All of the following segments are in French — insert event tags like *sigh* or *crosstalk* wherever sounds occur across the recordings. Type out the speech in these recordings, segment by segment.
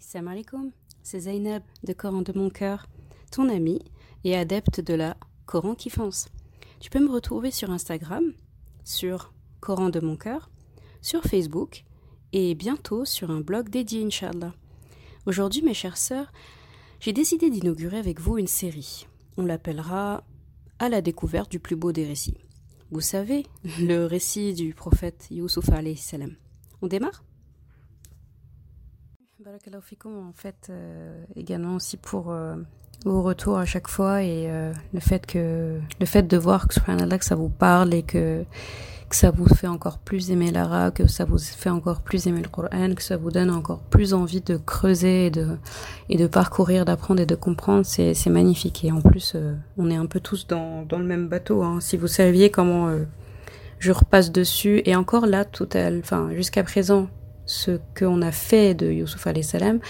salam alaikum, c'est Zainab de Coran de mon cœur, ton ami et adepte de la Coran qui fonce. Tu peux me retrouver sur Instagram, sur Coran de mon cœur, sur Facebook et bientôt sur un blog dédié, Inch'Allah. Aujourd'hui, mes chères sœurs, j'ai décidé d'inaugurer avec vous une série. On l'appellera À la découverte du plus beau des récits. Vous savez, le récit du prophète Youssouf salam. On démarre? Barakallahu en fait, euh, également aussi pour euh, vos retours à chaque fois et euh, le fait que le fait de voir que, que ça vous parle et que ça vous fait encore plus aimer l'arabe, que ça vous fait encore plus aimer le Coran, que ça vous donne encore plus envie de creuser et de, et de parcourir, d'apprendre et de comprendre, c'est, magnifique. Et en plus, on est un peu tous dans, dans le même bateau. Hein. Si vous saviez comment je repasse dessus, et encore là, tout à, enfin, jusqu'à présent, ce qu'on a fait de Youssouf salam,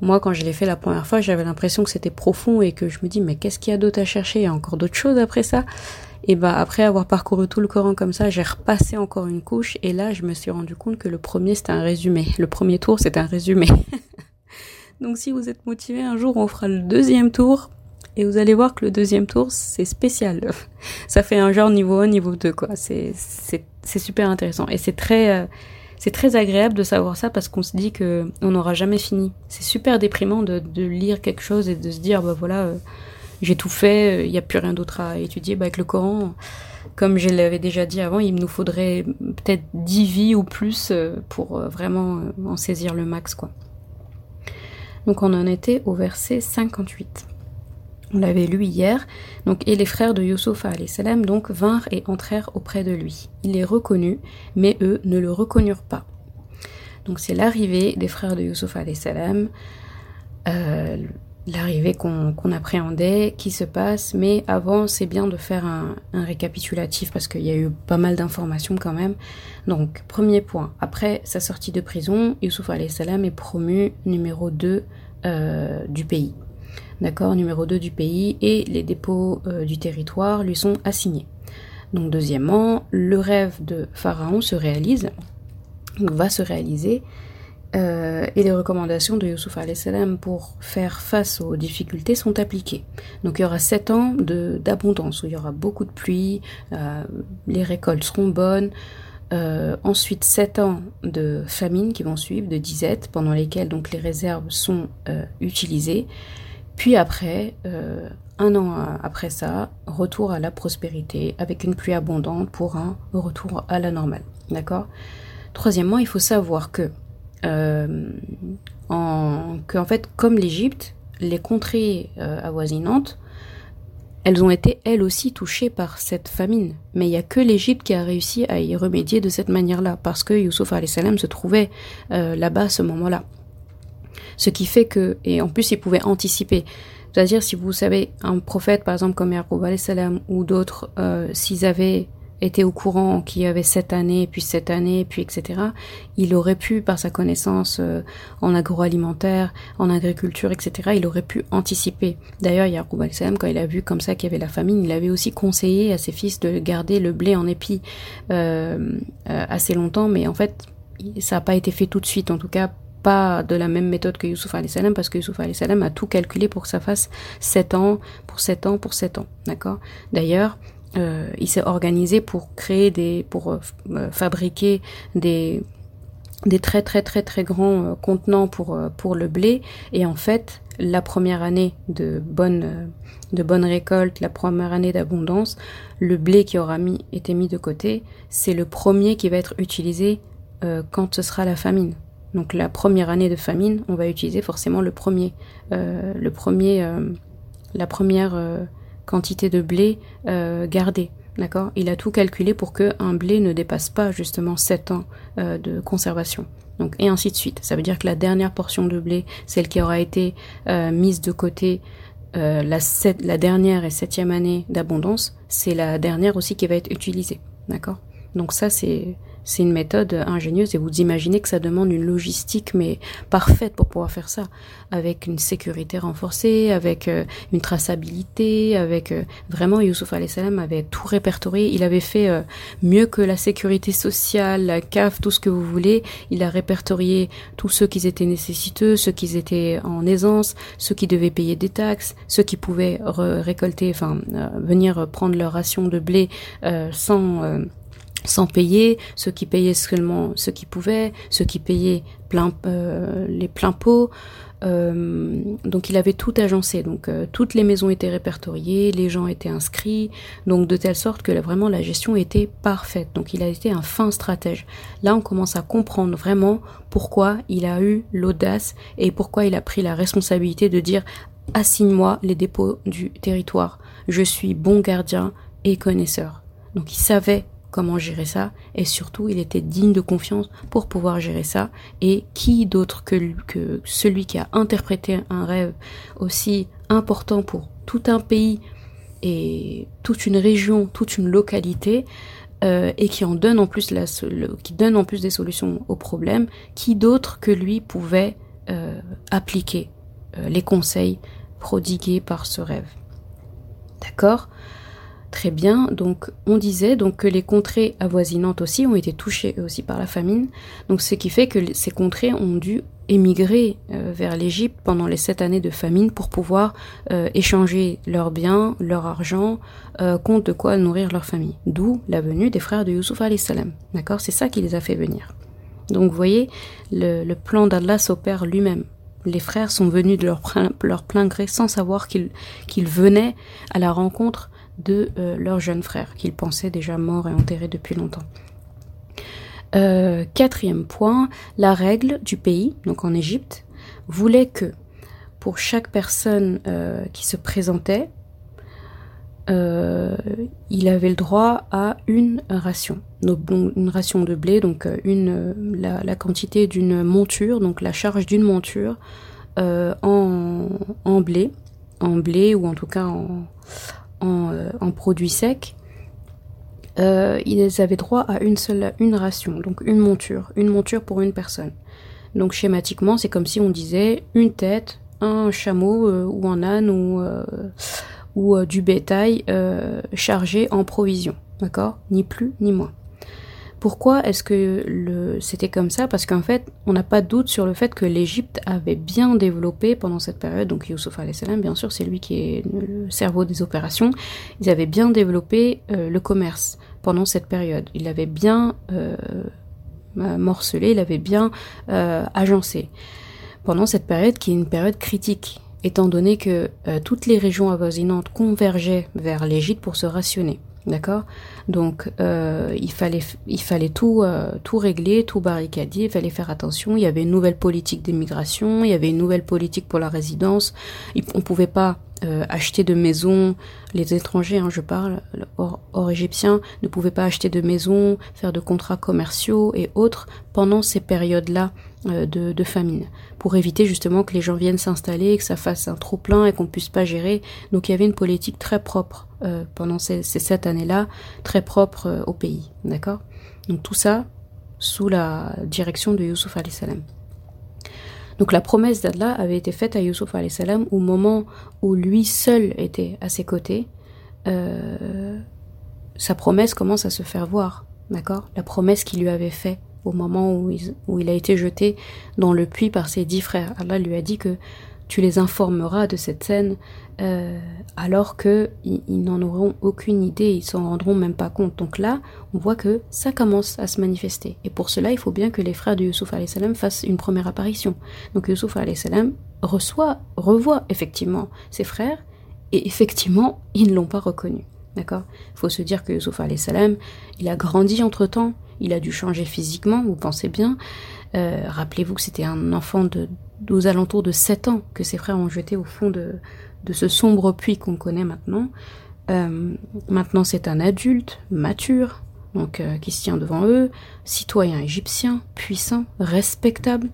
moi quand je l'ai fait la première fois, j'avais l'impression que c'était profond et que je me dis mais qu'est-ce qu'il y a d'autre à chercher? Il y a encore d'autres choses après ça et bah après avoir parcouru tout le Coran comme ça, j'ai repassé encore une couche et là je me suis rendu compte que le premier c'était un résumé. Le premier tour c'était un résumé. *laughs* Donc si vous êtes motivé, un jour on fera le deuxième tour et vous allez voir que le deuxième tour c'est spécial. *laughs* Ça fait un genre niveau 1, niveau 2 quoi. C'est c'est super intéressant et c'est très euh, c'est très agréable de savoir ça parce qu'on se dit que on n'aura jamais fini. C'est super déprimant de, lire quelque chose et de se dire bah voilà euh, j'ai tout fait, il euh, n'y a plus rien d'autre à étudier. Bah, avec le Coran, comme je l'avais déjà dit avant, il nous faudrait peut-être 10 vies ou plus euh, pour vraiment en saisir le max quoi. Donc on en était au verset 58. On l'avait lu hier. Et les frères de Youssouf salam donc vinrent et entrèrent auprès de lui. Il les reconnut, mais eux ne le reconnurent pas. Donc c'est l'arrivée des frères de Youssouf salam, euh, l'arrivée qu'on appréhendait, qui se passe. Mais avant, c'est bien de faire un, récapitulatif parce qu'il y a eu pas mal d'informations quand même. Donc, premier point. Après sa sortie de prison, Youssouf salam est promu numéro 2 euh, du pays d'accord, numéro 2 du pays, et les dépôts euh, du territoire lui sont assignés. Donc deuxièmement, le rêve de Pharaon se réalise, va se réaliser, euh, et les recommandations de Youssouf salam pour faire face aux difficultés sont appliquées. Donc il y aura sept ans d'abondance, où il y aura beaucoup de pluie, euh, les récoltes seront bonnes, ensuite sept ans de famine qui vont suivre, de disette, pendant lesquelles donc les réserves sont utilisées, puis après, euh, un an après ça, retour à la prospérité avec une pluie abondante pour un retour à la normale. D'accord? Troisièmement, il faut savoir que, euh, en, fait, comme l'Égypte, les contrées euh, avoisinantes, elles ont été elles aussi touchées par cette famine. Mais il n'y a que l'Égypte qui a réussi à y remédier de cette manière-là, parce que Youssouf salam se trouvait là-bas à ce moment-là. Ce qui fait que, et en plus, ils pouvaient anticiper. C'est-à-dire, si vous savez, un prophète, par exemple, comme Yaqub salam ou d'autres, euh, s'ils avaient été au courant qu'il y avait cette année, puis cette année, puis etc., il aurait pu, par sa connaissance euh, en agroalimentaire, en agriculture, etc., il aurait pu anticiper. D'ailleurs, Yaqub salam, quand il a vu comme ça qu'il y avait la famine, il avait aussi conseillé à ses fils de garder le blé en épi euh, euh assez longtemps, mais en fait, ça n'a pas été fait tout de suite, en tout cas pas de la même méthode que Youssouf salam parce que Youssouf salam a tout calculé pour que ça fasse 7 ans, pour 7 ans, pour 7 ans. D'accord? D'ailleurs, euh, il s'est organisé pour créer des, pour euh, euh, fabriquer des, des très très très très grands contenants pour, le blé. Et en fait, la première année de bonne, de bonne récolte, la première année d'abondance, le blé qui aura mis, été mis de côté, c'est le premier qui va être utilisé quand ce sera la famine. Donc la première année de famine, on va utiliser forcément le premier, euh, le premier, euh, la première euh, quantité de blé gardée. D'accord? Il a tout calculé pour que un blé ne dépasse pas justement 7 ans de conservation. Donc et ainsi de suite. Ça veut dire que la dernière portion de blé, celle qui aura été mise de côté la, la dernière et septième année d'abondance, c'est la dernière aussi qui va être utilisée. D'accord? Donc ça c'est C'est une méthode ingénieuse et vous imaginez que ça demande une logistique mais parfaite pour pouvoir faire ça, avec une sécurité renforcée, avec euh, une traçabilité, avec euh, vraiment Youssouf salam avait tout répertorié. Il avait fait euh, mieux que la sécurité sociale, la CAF, tout ce que vous voulez. Il a répertorié tous ceux qui étaient nécessiteux, ceux qui étaient en aisance, ceux qui devaient payer des taxes, ceux qui pouvaient récolter, enfin venir prendre leur ration de blé sans sans payer, ceux qui payaient seulement ce qui pouvaient, ceux qui payaient plein, euh, les pleins pots. Euh, donc il avait tout agencé, donc euh, toutes les maisons étaient répertoriées, les gens étaient inscrits, donc de telle sorte que vraiment la gestion était parfaite. Donc il a été un fin stratège. Là on commence à comprendre vraiment pourquoi il a eu l'audace et pourquoi il a pris la responsabilité de dire assigne-moi les dépôts du territoire. Je suis bon gardien et connaisseur. Donc il savait comment gérer ça et surtout il était digne de confiance pour pouvoir gérer ça et qui d'autre que, que celui qui a interprété un rêve aussi important pour tout un pays et toute une région, toute une localité euh, et qui en donne en plus la, qui donne en plus des solutions aux problèmes, qui d'autre que lui pouvait euh, appliquer euh, les conseils prodigués par ce rêve? D'accord? Très bien, donc on disait donc que les contrées avoisinantes aussi ont été touchées aussi par la famine, donc ce qui fait que ces contrées ont dû émigrer euh, vers l'Égypte pendant les sept années de famine pour pouvoir euh, échanger leurs biens, leur argent, euh, contre de quoi nourrir leur famille. D'où la venue des frères de Youssouf salam. D'accord? C'est ça qui les a fait venir. Donc vous voyez, le, plan d'Allah s'opère lui-même. Les frères sont venus de leur, plein gré sans savoir qu'ils venaient à la rencontre de euh, leur jeune frère, qu'ils pensaient déjà mort et enterré depuis longtemps. Euh, quatrième point, la règle du pays, donc en Égypte, voulait que pour chaque personne euh, qui se présentait, il avait le droit à une ration, donc une ration de blé, donc une la, quantité d'une monture, donc la charge d'une monture en, en blé, en blé ou en tout cas en, euh, en, produits secs, euh, ils avaient droit à une seule une ration, donc une monture, une monture pour une personne. Donc schématiquement, c'est comme si on disait une tête, un chameau euh, ou un âne ou, ou du bétail chargé en provisions, d'accord? Ni plus ni moins. Pourquoi est-ce que c'était comme ça? Parce qu'en fait, on n'a pas de doute sur le fait que l'Égypte avait bien développé pendant cette période, donc Youssouf salam bien sûr, c'est lui qui est le cerveau des opérations, ils avaient bien développé euh, le commerce pendant cette période. Il avait bien euh, morcelé, il avait bien euh, agencé. Pendant cette période qui est une période critique, étant donné que toutes les régions avoisinantes convergeaient vers l'Égypte pour se rationner. D'accord? Donc euh, il fallait il fallait tout euh, tout régler, tout barricader, il fallait faire attention, il y avait une nouvelle politique d'immigration, il y avait une nouvelle politique pour la résidence, on pouvait pas euh, acheter de maisons, les étrangers, hein, je parle, hors, égyptiens, ne pouvaient pas acheter de maisons, faire de contrats commerciaux et autres pendant ces périodes-là euh, de, famine, pour éviter justement que les gens viennent s'installer, que ça fasse un trop plein et qu'on puisse pas gérer. Donc il y avait une politique très propre euh, pendant ces, ces sept années-là, très propre au pays, d'accord? Donc tout ça sous la direction de Youssouf salam. Donc la promesse d'Allah avait été faite à Yusuf salam au moment où lui seul était à ses côtés. Euh, sa promesse commence à se faire voir, d'accord? La promesse qu'il lui avait faite au moment où il, où il, a été jeté dans le puits par ses dix frères. Allah lui a dit que tu les informeras de cette scène euh, alors que ils, n'en auront aucune idée, ils s'en rendront même pas compte. Donc là, on voit que ça commence à se manifester. Et pour cela, il faut bien que les frères de Youssouf salam fassent une première apparition. Donc Youssouf salam reçoit, revoit effectivement ses frères, et effectivement, ils ne l'ont pas reconnu. D'accord? Il faut se dire que Youssouf salam, il a grandi entre temps, il a dû changer physiquement, vous pensez bien. Euh, rappelez-vous que c'était un enfant de aux alentours de 7 ans que ses frères ont jeté au fond de, ce sombre puits qu'on connaît maintenant. Euh, maintenant, c'est un adulte mature, donc euh, qui se tient devant eux, citoyen égyptien, puissant, respectable.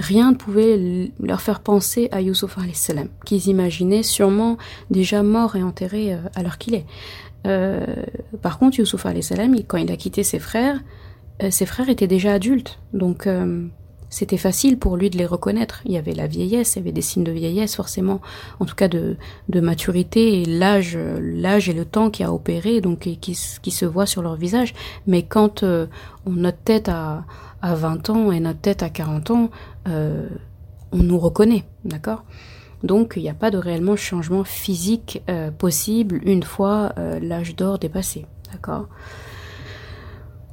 Rien ne pouvait leur faire penser à Youssouf salam, qu'ils imaginaient sûrement déjà mort et enterré à l'heure qu'il est. Par contre, Youssouf salam, quand il a quitté ses frères, ses frères étaient déjà adultes, donc c'était facile pour lui de les reconnaître. Il y avait la vieillesse, il y avait des signes de vieillesse forcément, en tout cas de, de maturité et l'âge, l'âge et le temps qui a opéré, donc qui, qui se voit sur leur visage. Mais quand on notre tête à, à 20 ans et notre tête à 40 ans, euh, on nous reconnaît, d'accord? Donc il n'y a pas de réellement changement physique euh, possible une fois euh, l'âge d'or dépassé, d'accord?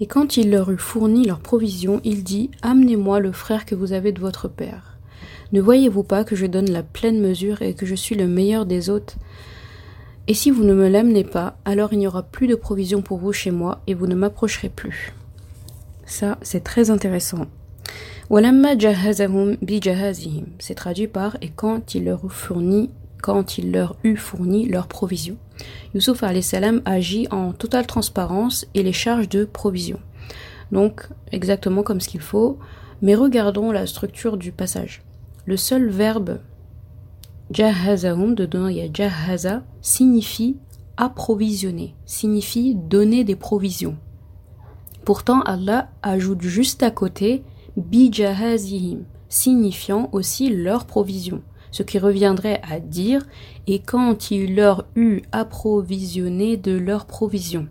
Et quand il leur eut fourni leurs provisions, il dit Amenez-moi le frère que vous avez de votre père. Ne voyez-vous pas que je donne la pleine mesure et que je suis le meilleur des hôtes? Et si vous ne me l'amenez pas, alors il n'y aura plus de provisions pour vous chez moi et vous ne m'approcherez plus. Ça, c'est très intéressant. C'est traduit par et quand il leur fournit quand il leur eut fourni leurs provisions. Youssouf agit en totale transparence et les charges de provisions. Donc, exactement comme ce qu'il faut, mais regardons la structure du passage. Le seul verbe jahazahum, dedans il y a jahaza, signifie approvisionner, signifie donner des provisions. Pourtant, Allah ajoute juste à côté bijahazihim, signifiant aussi leur provision, ce qui reviendrait à dire et quand il leur eut approvisionné de leur provision.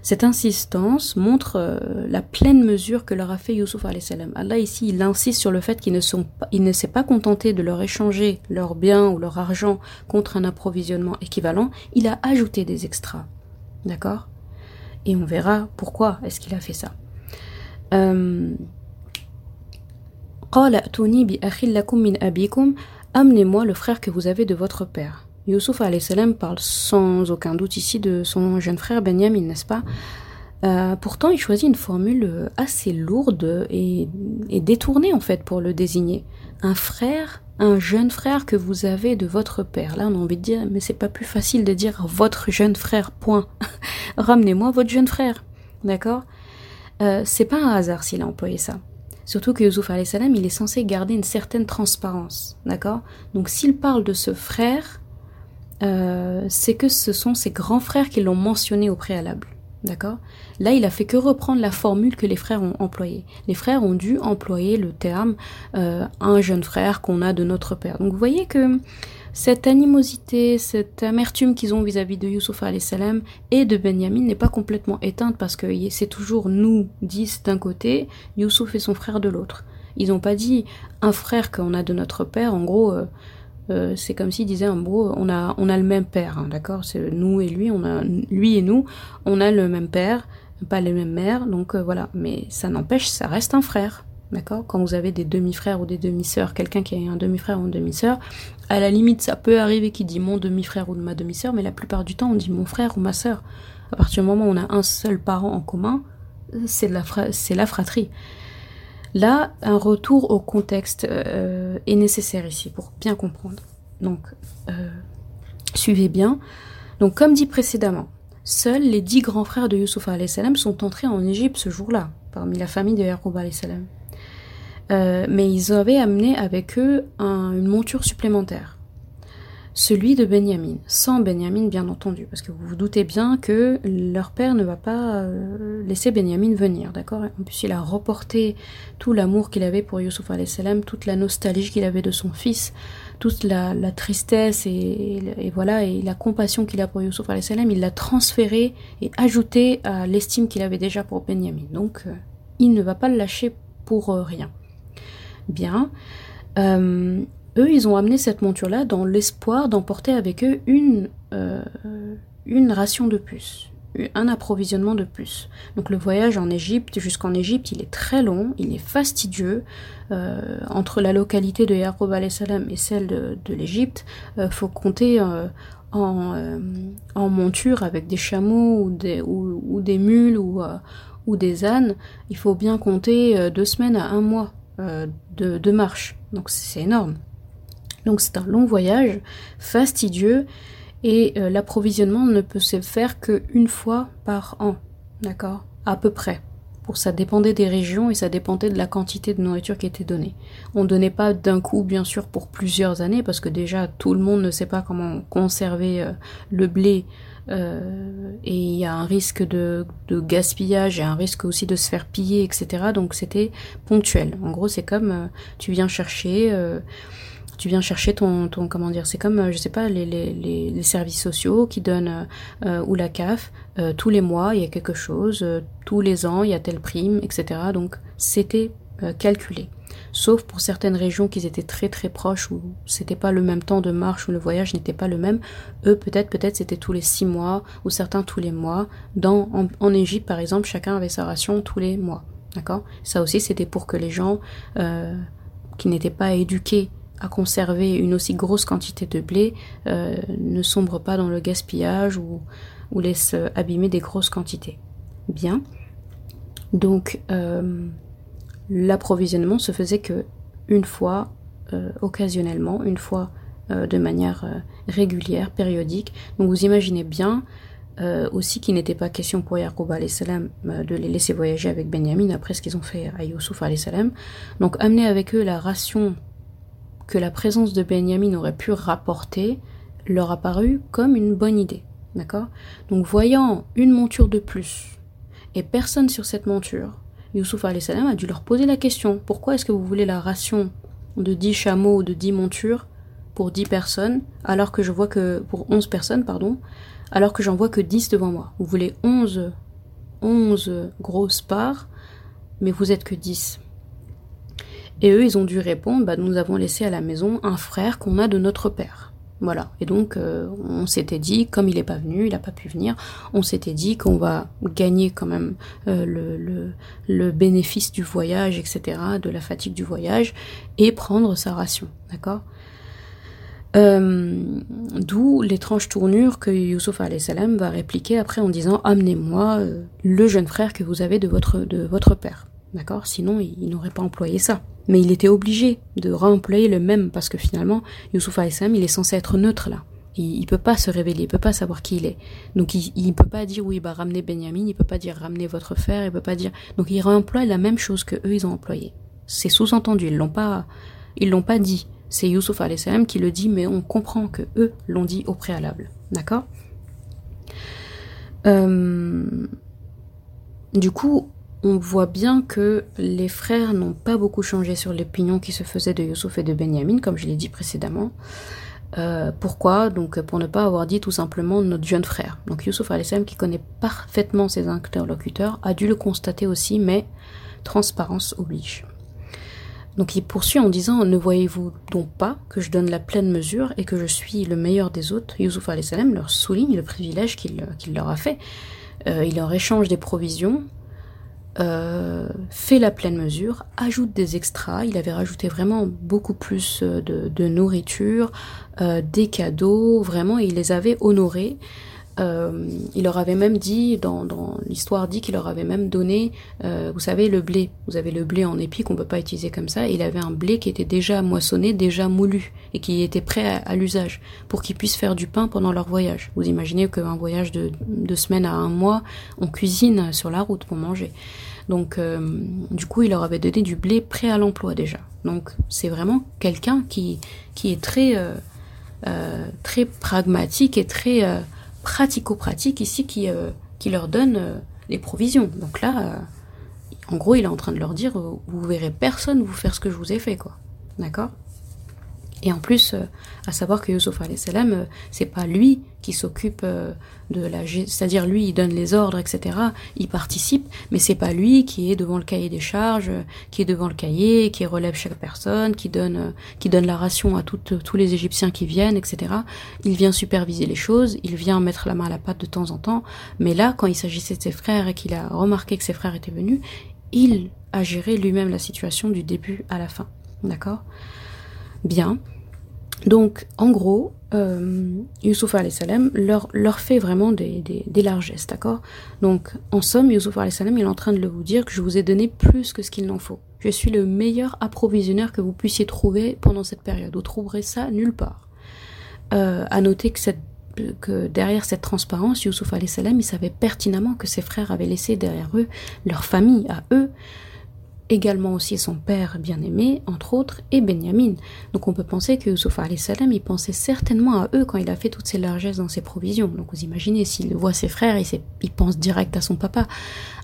Cette insistance montre euh, la pleine mesure que leur a fait Youssouf salam. Allah ici, il insiste sur le fait qu'il ne, ne s'est pas contenté de leur échanger leurs biens ou leur argent contre un approvisionnement équivalent, il a ajouté des extras. D'accord? Et on verra pourquoi est-ce qu'il a fait ça. Euh, Amenez-moi le frère que vous avez de votre père. Youssouf salam parle sans aucun doute ici de son jeune frère Benjamin, n'est-ce pas? Euh, pourtant, il choisit une formule assez lourde et, et, détournée en fait pour le désigner. Un frère, un jeune frère que vous avez de votre père. Là, on a envie de dire, mais c'est pas plus facile de dire votre jeune frère. Point. *laughs* ramenez-moi votre jeune frère. D'accord? Euh, C'est pas un hasard s'il a employé ça. Surtout que Youssouf salam, il est censé garder une certaine transparence. D'accord? Donc s'il parle de ce frère, euh, c'est que ce sont ses grands frères qui l'ont mentionné au préalable. D'accord? Là, il a fait que reprendre la formule que les frères ont employée. Les frères ont dû employer le terme euh, un jeune frère qu'on a de notre père. Donc vous voyez que cette animosité, cette amertume qu'ils ont vis-à-vis de Youssouf salam et de Benjamin n'est pas complètement éteinte parce que c'est toujours nous dix d'un côté, Youssouf et son frère de l'autre. Ils n'ont pas dit un frère qu'on a de notre père, en gros, euh, euh, c'est comme s'ils disaient en gros, on a, on a le même père, hein, d'accord? C'est nous et lui, on a, lui et nous, on a le même père, pas les mêmes mères, donc euh, voilà. Mais ça n'empêche, ça reste un frère. D'accord? Quand vous avez des demi-frères ou des demi-sœurs, quelqu'un qui a un demi-frère ou une demi-sœur, à la limite, ça peut arriver qu'il dit mon demi-frère ou ma demi-sœur, mais la plupart du temps, on dit mon frère ou ma sœur. À partir du moment où on a un seul parent en commun, c'est la, la fratrie. Là, un retour au contexte euh, est nécessaire ici pour bien comprendre. Donc, euh, suivez bien. Donc, comme dit précédemment, seuls les dix grands frères de salam sont entrés en Égypte ce jour-là, parmi la famille de Yaqub. Euh, mais ils avaient amené avec eux une monture supplémentaire. Celui de Benjamin, sans Benjamin bien entendu, parce que vous vous doutez bien que leur père ne va pas euh, laisser Benjamin venir, d'accord? En plus, il a reporté tout l'amour qu'il avait pour Yusuf salam, toute la nostalgie qu'il avait de son fils, toute la, tristesse et, voilà et la compassion qu'il a pour Yusuf salam, il l'a transféré et ajouté à l'estime qu'il avait déjà pour Benjamin. Donc, euh, il ne va pas le lâcher pour rien bien. Euh, eux, ils ont amené cette monture-là dans l'espoir d'emporter avec eux une, euh, une ration de plus. un approvisionnement de plus. Donc le voyage en Égypte jusqu'en Égypte, il est très long, il est fastidieux. Euh, entre la localité de Yaqub salam et celle de, l'Égypte, euh, faut compter en, monture avec des chameaux ou des, ou, des mules ou, ou, des ânes. Il faut bien compter deux semaines à un mois de, de marche. Donc c'est énorme. Donc c'est un long voyage, fastidieux, et euh, l'approvisionnement ne peut se faire qu'une fois par an, d'accord? À peu près. Pour ça dépendait des régions et ça dépendait de la quantité de nourriture qui était donnée. On donnait pas d'un coup, bien sûr, pour plusieurs années, parce que déjà tout le monde ne sait pas comment conserver euh, le blé euh, et il y a un risque de, gaspillage et un risque aussi de se faire piller, etc. Donc c'était ponctuel. En gros, c'est comme euh, tu viens chercher tu viens chercher ton, ton comment dire, c'est comme, euh, je sais pas, les, les, les, services sociaux qui donnent, euh, ou la CAF, euh, tous les mois il y a quelque chose, euh, tous les ans il y a telle prime, etc. Donc c'était euh, calculé. Sauf pour certaines régions qui étaient très très proches où c'était pas le même temps de marche où le voyage n'était pas le même. Eux peut-être peut-être c'était tous les six mois ou certains tous les mois. Dans en, Égypte par exemple chacun avait sa ration tous les mois. D'accord? Ça aussi c'était pour que les gens euh, qui n'étaient pas éduqués à conserver une aussi grosse quantité de blé euh, ne sombre pas dans le gaspillage ou, laisse abîmer des grosses quantités. Bien. Donc euh, l'approvisionnement se faisait que une fois euh, occasionnellement, une fois euh, de manière euh, régulière, périodique. Donc vous imaginez bien aussi qu'il n'était pas question pour Yaqub salam de les laisser voyager avec Benjamin après ce qu'ils ont fait à Youssouf salam. Donc amener avec eux la ration que la présence de Benjamin aurait pu rapporter leur a paru comme une bonne idée. D'accord? Donc voyant une monture de plus et personne sur cette monture, Youssouf salam a dû leur poser la question pourquoi est-ce que vous voulez la ration de 10 chameaux ou de 10 montures pour 10 personnes alors que je vois que pour 11 personnes pardon alors que j'en vois que 10 devant moi? Vous voulez 11 11 grosses parts mais vous êtes que 10. Et eux, ils ont dû répondre, bah, nous avons laissé à la maison un frère qu'on a de notre père. Voilà. Et donc, euh, on s'était dit, comme il n'est pas venu, il n'a pas pu venir, on s'était dit qu'on va gagner quand même euh, le, le, le, bénéfice du voyage, etc., de la fatigue du voyage, et prendre sa ration. D'accord? Euh, D'où l'étrange tournure que Youssouf salam va répliquer après en disant Amenez-moi euh, le jeune frère que vous avez de votre, de votre père. D'accord? Sinon, il, n'aurait pas employé ça. Mais il était obligé de réemployer le même parce que finalement, Youssouf salam, il est censé être neutre là. Il, il peut pas se révéler, il peut pas savoir qui il est. Donc il, il peut pas dire oui, bah ramenez Benjamin, il peut pas dire ramenez votre frère, il peut pas dire. Donc il réemploie la même chose que eux ils ont employé. C'est sous-entendu, ils l'ont pas, ils l'ont pas dit. C'est Youssouf salam qui le dit, mais on comprend que eux l'ont dit au préalable. D'accord? Euh, Du coup, on voit bien que les frères n'ont pas beaucoup changé sur l'opinion qui se faisait de Youssouf et de Benjamin, comme je l'ai dit précédemment. Euh, pourquoi? Donc pour ne pas avoir dit tout simplement notre jeune frère. Donc Youssouf salam qui connaît parfaitement ses interlocuteurs a dû le constater aussi, mais transparence oblige. Donc il poursuit en disant Ne voyez-vous donc pas que je donne la pleine mesure et que je suis le meilleur des autres Youssouf salam leur souligne le privilège qu'il qu leur a fait. Euh, il leur échange des provisions, euh, fait la pleine mesure, ajoute des extras. Il avait rajouté vraiment beaucoup plus de, de nourriture, euh, des cadeaux, vraiment, il les avait honorés. Euh, il leur avait même dit, dans, l'histoire dit qu'il leur avait même donné, euh, vous savez, le blé. Vous avez le blé en épi qu'on peut pas utiliser comme ça. il avait un blé qui était déjà moissonné, déjà moulu, et qui était prêt à, l'usage, pour qu'ils puissent faire du pain pendant leur voyage. Vous imaginez qu'un voyage de deux semaines à un mois, on cuisine sur la route pour manger. Donc, euh, du coup, il leur avait donné du blé prêt à l'emploi déjà. Donc, c'est vraiment quelqu'un qui, qui est très, très pragmatique et très pratico-pratique ici, qui, euh, qui leur donne euh, les provisions. Donc là, en gros, il est en train de leur dire, vous verrez personne vous faire ce que je vous ai fait, quoi. D'accord? Et en plus, euh, à savoir que Yusuf salam, euh, c'est pas lui qui s'occupe euh, de la, c'est-à-dire lui, il donne les ordres, etc. Il participe, mais c'est pas lui qui est devant le cahier des charges, qui est devant le cahier, qui relève chaque personne, qui donne, qui donne la ration à toutes, tous les Égyptiens qui viennent, etc. Il vient superviser les choses, il vient mettre la main à la pâte de temps en temps. Mais là, quand il s'agissait de ses frères et qu'il a remarqué que ses frères étaient venus, il a géré lui-même la situation du début à la fin. D'accord? Bien. Donc, en gros, euh, Youssouf salam leur, leur fait vraiment des, largesses, d'accord? Donc, en somme, Youssouf salam il est en train de vous dire que je vous ai donné plus que ce qu'il n'en faut. Je suis le meilleur approvisionneur que vous puissiez trouver pendant cette période. Vous trouverez ça nulle part. Euh, à noter que derrière cette transparence, Youssouf salam il savait pertinemment que ses frères avaient laissé derrière eux leur famille, à eux, également aussi son père bien-aimé, entre autres, et Benjamin. Donc on peut penser que Yusuf salam il pensait certainement à eux quand il a fait toutes ces largesses dans ses provisions. Donc vous imaginez, s'il voit ses frères, il, il, pense direct à son papa,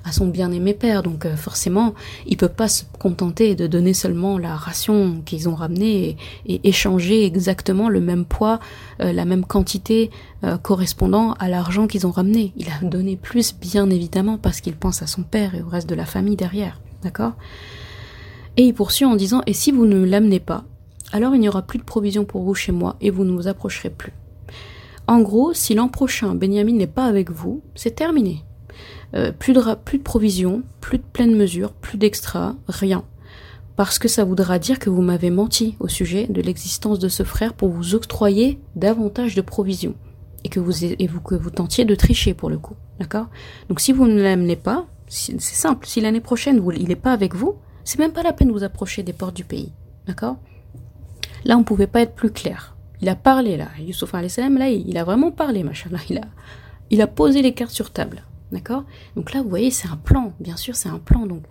à son bien-aimé père. Donc euh, forcément, il peut pas se contenter de donner seulement la ration qu'ils ont ramenée et, échanger exactement le même poids, euh, la même quantité euh, correspondant à l'argent qu'ils ont ramené. Il a donné plus, bien évidemment, parce qu'il pense à son père et au reste de la famille derrière. D'accord? Et il poursuit en disant Et si vous ne l'amenez pas, alors il n'y aura plus de provision pour vous chez moi et vous ne vous approcherez plus. En gros, si l'an prochain Benjamin n'est pas avec vous, c'est terminé. Euh, plus, de, plus de provisions, plus de pleine mesure, plus d'extra, rien. Parce que ça voudra dire que vous m'avez menti au sujet de l'existence de ce frère pour vous octroyer davantage de provisions. Et que vous, vous, que vous tentiez de tricher pour le coup. D'accord? Donc si vous ne l'amenez pas, c'est simple. Si l'année prochaine, il n'est pas avec vous, c'est même pas la peine de vous approcher des portes du pays. D'accord? Là, on ne pouvait pas être plus clair. Il a parlé, là. Youssouf salam là, il a vraiment parlé, machin. Il a, il a posé les cartes sur table. D'accord? Donc là, vous voyez, c'est un plan. Bien sûr, c'est un plan. Donc,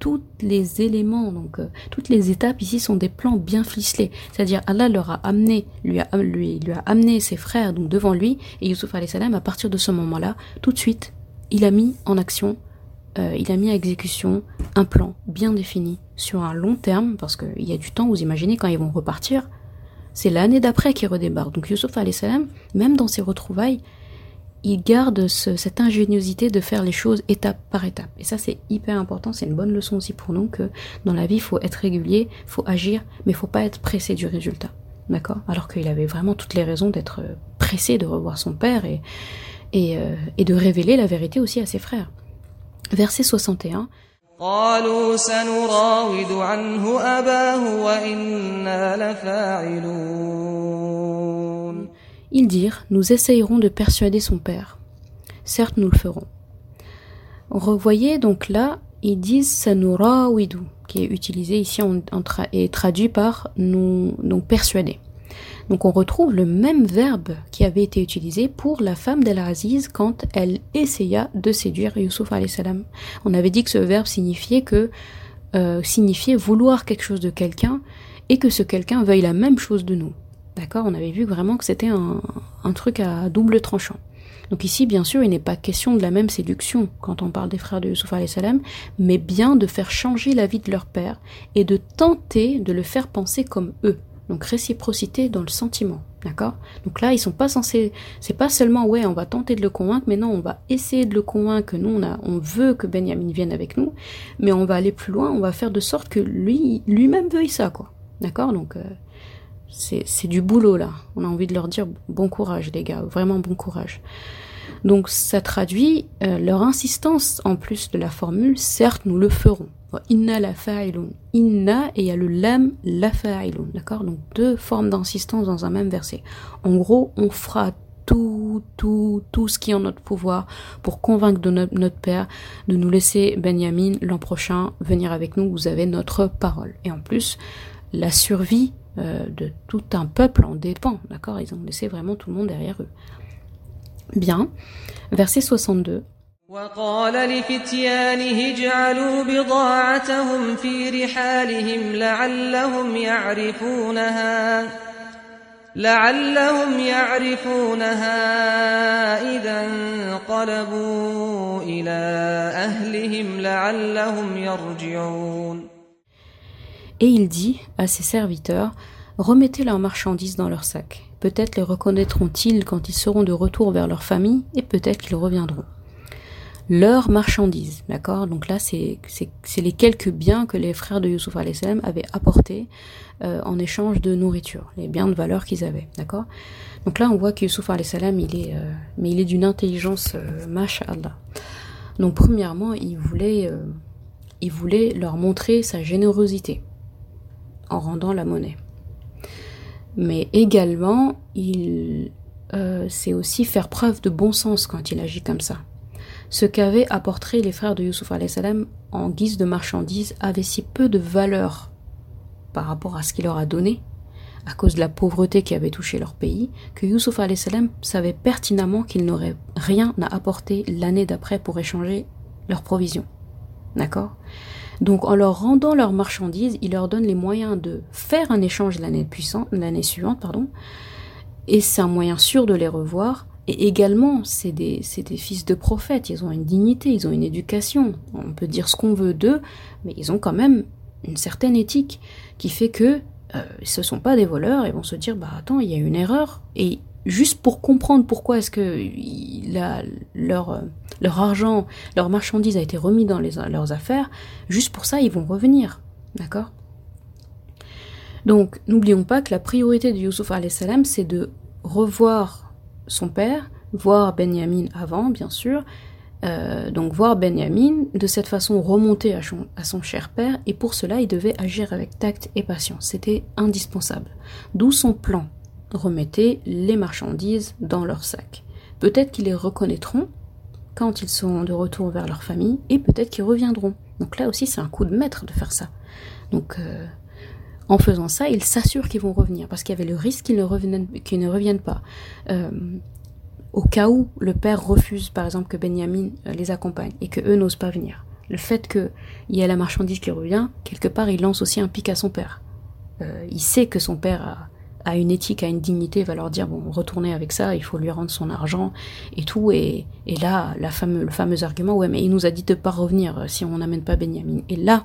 tous les éléments, donc euh, toutes les étapes ici sont des plans bien ficelés. C'est-à-dire Allah leur a amené, lui a, lui, lui a amené ses frères donc devant lui et Youssouf salam à partir de ce moment-là, tout de suite, il a mis en action euh, il a mis à exécution un plan bien défini sur un long terme, parce qu'il y a du temps, vous imaginez, quand ils vont repartir, c'est l'année d'après qu'ils redébarquent. Donc Yusuf salam, même dans ses retrouvailles, il garde cette ingéniosité de faire les choses étape par étape. Et ça, c'est hyper important, c'est une bonne leçon aussi pour nous que dans la vie, il faut être régulier, il faut agir, mais il faut pas être pressé du résultat. D'accord? Alors qu'il avait vraiment toutes les raisons d'être pressé de revoir son père et, euh, et de révéler la vérité aussi à ses frères. Verset 61. Ils dirent, nous essayerons de persuader son père. Certes, nous le ferons. Revoyez donc là, ils disent sanurawidu, qui est utilisé ici et traduit par nous, donc persuader. Donc on retrouve le même verbe qui avait été utilisé pour la femme d'Al-Aziz quand elle essaya de séduire Youssouf salam. On avait dit que ce verbe signifiait que euh, signifiait vouloir quelque chose de quelqu'un et que ce quelqu'un veuille la même chose de nous. D'accord? On avait vu vraiment que c'était un, truc à double tranchant. Donc ici, bien sûr, il n'est pas question de la même séduction quand on parle des frères de Youssouf salam, mais bien de faire changer la vie de leur père et de tenter de le faire penser comme eux. Donc réciprocité dans le sentiment, d'accord? Donc là, ils sont pas censés, c'est pas seulement ouais, on va tenter de le convaincre, mais non, on va essayer de le convaincre nous on a, on veut que Benjamin vienne avec nous, mais on va aller plus loin, on va faire de sorte que lui, lui-même veuille ça, quoi, d'accord? Donc euh, c'est du boulot là. On a envie de leur dire bon courage, les gars, vraiment bon courage. Donc ça traduit euh, leur insistance en plus de la formule, certes nous le ferons. Inna la fa'ilun. Inna et il y a le lam la fa'ilun. D'accord? Donc deux formes d'insistance dans un même verset. En gros, on fera tout, tout, tout ce qui est en notre pouvoir pour convaincre de notre, Père de nous laisser Benjamin l'an prochain venir avec nous. Vous avez notre parole. Et en plus, la survie euh, de tout un peuple en dépend. D'accord? Ils ont laissé vraiment tout le monde derrière eux. Bien. Verset 62. وقال لفتيانه اجعلوا بضاعتهم في رحالهم لعلهم يعرفونها لعلهم يعرفونها إذا انقلبوا إلى أهلهم لعلهم يرجعون Et il dit à ses serviteurs Remettez leurs marchandises dans leur sac. Peut-être les reconnaîtront-ils quand ils seront de retour vers leur famille, et peut-être qu'ils reviendront. Leurs marchandises, d'accord? Donc là, c'est les quelques biens que les frères de Youssouf salam avaient apportés euh, en échange de nourriture, les biens de valeur qu'ils avaient, d'accord? Donc là, on voit que Youssouf salam, il est, euh, mais il est d'une intelligence, euh. Donc premièrement, il voulait, euh, il voulait leur montrer sa générosité en rendant la monnaie. Mais également, il euh, sait aussi faire preuve de bon sens quand il agit comme ça. Ce qu'avaient apporté les frères de Youssouf salam en guise de marchandises avait si peu de valeur par rapport à ce qu'il leur a donné, à cause de la pauvreté qui avait touché leur pays, que Youssouf salam savait pertinemment qu'il n'aurait rien à apporter l'année d'après pour échanger leurs provisions. D'accord? Donc en leur rendant leurs marchandises, il leur donne les moyens de faire un échange l'année suivante, pardon, et c'est un moyen sûr de les revoir. Et également, c'est des, des fils de prophètes, ils ont une dignité, ils ont une éducation. On peut dire ce qu'on veut d'eux, mais ils ont quand même une certaine éthique qui fait que euh, ce sont pas des voleurs, ils vont se dire bah attends, il y a une erreur et juste pour comprendre pourquoi est-ce que leur, leur argent, leur marchandise a été remis dans les, leurs affaires, juste pour ça, ils vont revenir. D'accord? Donc, n'oublions pas que la priorité de Youssouf salam, c'est de revoir son père, voir Benjamin avant, bien sûr, euh, donc voir Benjamin de cette façon remonter à son, cher père, et pour cela il devait agir avec tact et patience. C'était indispensable. D'où son plan remettez les marchandises dans leur sac. Peut-être qu'ils les reconnaîtront quand ils seront de retour vers leur famille, et peut-être qu'ils reviendront. Donc là aussi, c'est un coup de maître de faire ça. Donc, euh, en faisant ça, ils s'assurent qu'ils vont revenir, parce qu'il y avait le risque qu'ils ne reviennent, pas. Euh, au cas où le père refuse, par exemple, que Benjamin euh, les accompagne et que eux n'osent pas venir. Le fait qu'il y ait la marchandise qui revient, quelque part, il lance aussi un pic à son père. il sait que son père a, une éthique, a une dignité, va leur dire bon, retournez avec ça, il faut lui rendre son argent et tout. Et, là, le fameux argument, ouais, mais il nous a dit de pas revenir euh, si on n'amène pas Benjamin. Et là,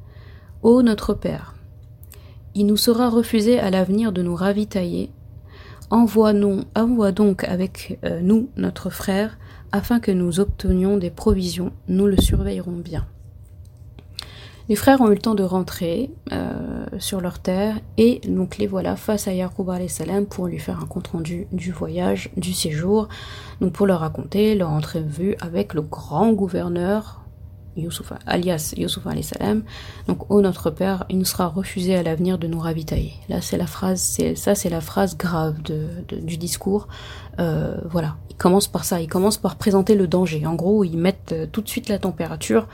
Ô notre père, il nous sera refusé à l'avenir de nous ravitailler. Envoie, -nous, envoie donc avec euh, nous notre frère, afin que nous obtenions des provisions, nous le surveillerons bien. Les frères ont eu le temps de rentrer euh, sur leur terre et donc les voilà face à Yaqub salam pour lui faire un compte rendu du voyage, du séjour, donc pour leur raconter leur entrevue avec le grand gouverneur Youssouf, alias Youssouf salam. Donc, ô notre Père, il nous sera refusé à l'avenir de nous ravitailler. Là, c'est la phrase, c'est ça, c'est la phrase grave du discours. Euh, voilà, il commence par ça, il commence par présenter le danger. En gros, ils mettent euh, tout de suite la température.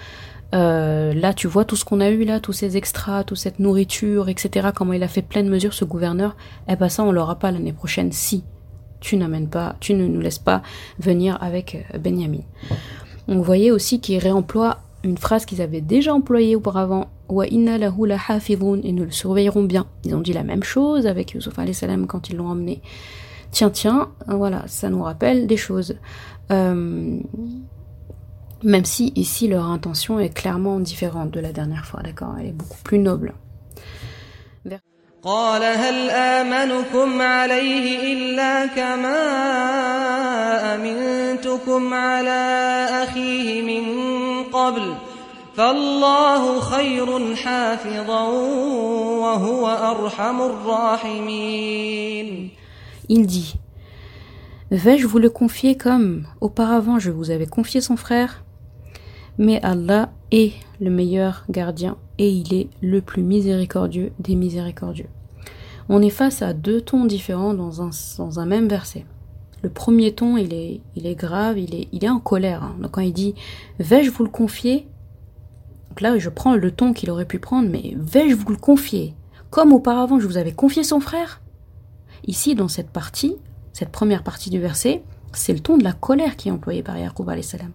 Euh, là, tu vois tout ce qu'on a eu là, tous ces extras, toute cette nourriture, etc. Comment il a fait pleine mesure ce gouverneur. Eh ben ça, on l'aura pas l'année prochaine si tu n'amènes pas, tu ne nous laisses pas venir avec Benjamin. On voyait aussi qu'il réemploie une phrase qu'ils avaient déjà employée auparavant. Wa inna et nous le surveillerons bien. Ils ont dit la même chose avec Yusuf salam quand ils l'ont emmené. Tiens, tiens, voilà, ça nous rappelle des choses. Euh, même si ici leur intention est clairement différente de la dernière fois, d'accord? Elle est beaucoup plus noble. Il dit Vais-je vous le confier comme auparavant je vous avais confié son frère? Mais Allah est le meilleur gardien et il est le plus miséricordieux des miséricordieux. On est face à deux tons différents dans un, dans un même verset. Le premier ton, il est, il est grave, il est, il est en colère. Hein. Donc quand il dit Vais-je vous le confier? Donc là, je prends le ton qu'il aurait pu prendre, mais vais-je vous le confier? Comme auparavant, je vous avais confié son frère? Ici, dans cette partie, cette première partie du verset, c'est le ton de la colère qui est employé par Yaqub salam.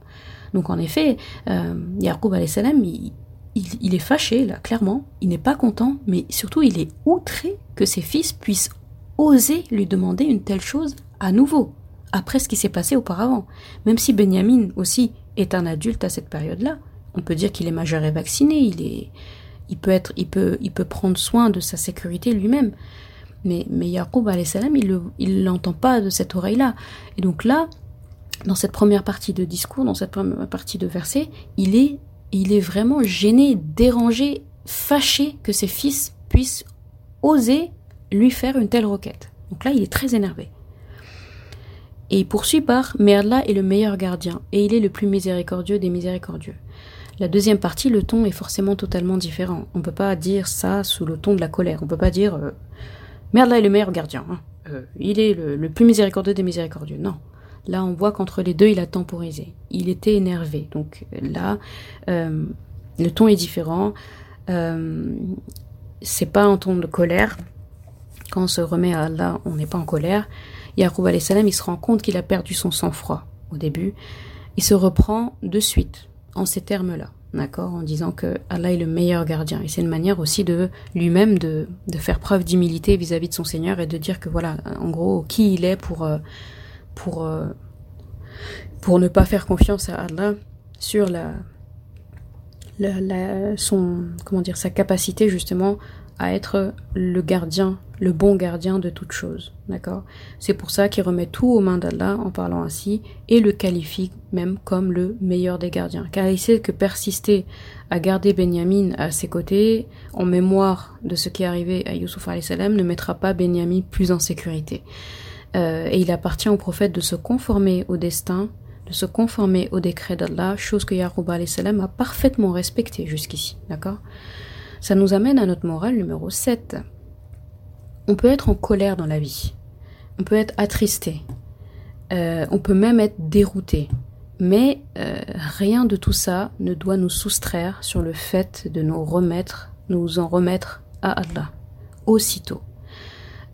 Donc en effet, euh, Yaqub salam, il, il, est fâché, là, clairement, il n'est pas content, mais surtout il est outré que ses fils puissent oser lui demander une telle chose à nouveau, après ce qui s'est passé auparavant. Même si Benjamin aussi est un adulte à cette période-là, on peut dire qu'il est majeur et vacciné, il est, il peut être, il peut, il peut prendre soin de sa sécurité lui-même. Mais, mais il ne l'entend pas de cette oreille-là. Et donc là, dans cette première partie de discours, dans cette première partie de verset, il est, il est vraiment gêné, dérangé, fâché que ses fils puissent oser lui faire une telle requête. Donc là, il est très énervé. Et il poursuit par Mais Allah est le meilleur gardien, et il est le plus miséricordieux des miséricordieux. La deuxième partie, le ton est forcément totalement différent. On ne peut pas dire ça sous le ton de la colère. On ne peut pas dire euh, Mais Allah est le meilleur gardien. Hein. Euh, il est le, plus miséricordieux des miséricordieux. Non. Là, on voit qu'entre les deux, il a temporisé. Il était énervé. Donc là, euh, le ton est différent. C'est pas un ton de colère. Quand on se remet à Allah, on n'est pas en colère. Yaqub salam, il se rend compte qu'il a perdu son sang-froid au début. Il se reprend de suite en ces termes-là, d'accord, en disant que Allah est le meilleur gardien. Et c'est une manière aussi de lui-même de, faire preuve d'humilité vis-à-vis de son Seigneur et de dire que voilà, en gros, qui il est pour euh, pour euh, pour ne pas faire confiance à Allah sur la, son comment dire sa capacité justement à être le gardien, le bon gardien de toute chose. D'accord? C'est pour ça qu'il remet tout aux mains d'Allah en parlant ainsi et le qualifie même comme le meilleur des gardiens. Car il sait que persister à garder Benyamin à ses côtés en mémoire de ce qui est arrivé à Yusuf salam ne mettra pas Benyamin plus en sécurité. Euh, et il appartient au prophète de se conformer au destin, de se conformer au décret d'Allah, chose que Yaqub a parfaitement respectée jusqu'ici. D'accord? Ça nous amène à notre morale numéro 7. On peut être en colère dans la vie. On peut être attristé. Euh, on peut même être dérouté. Mais euh, rien de tout ça ne doit nous soustraire sur le fait de nous remettre, nous en remettre à Allah aussitôt.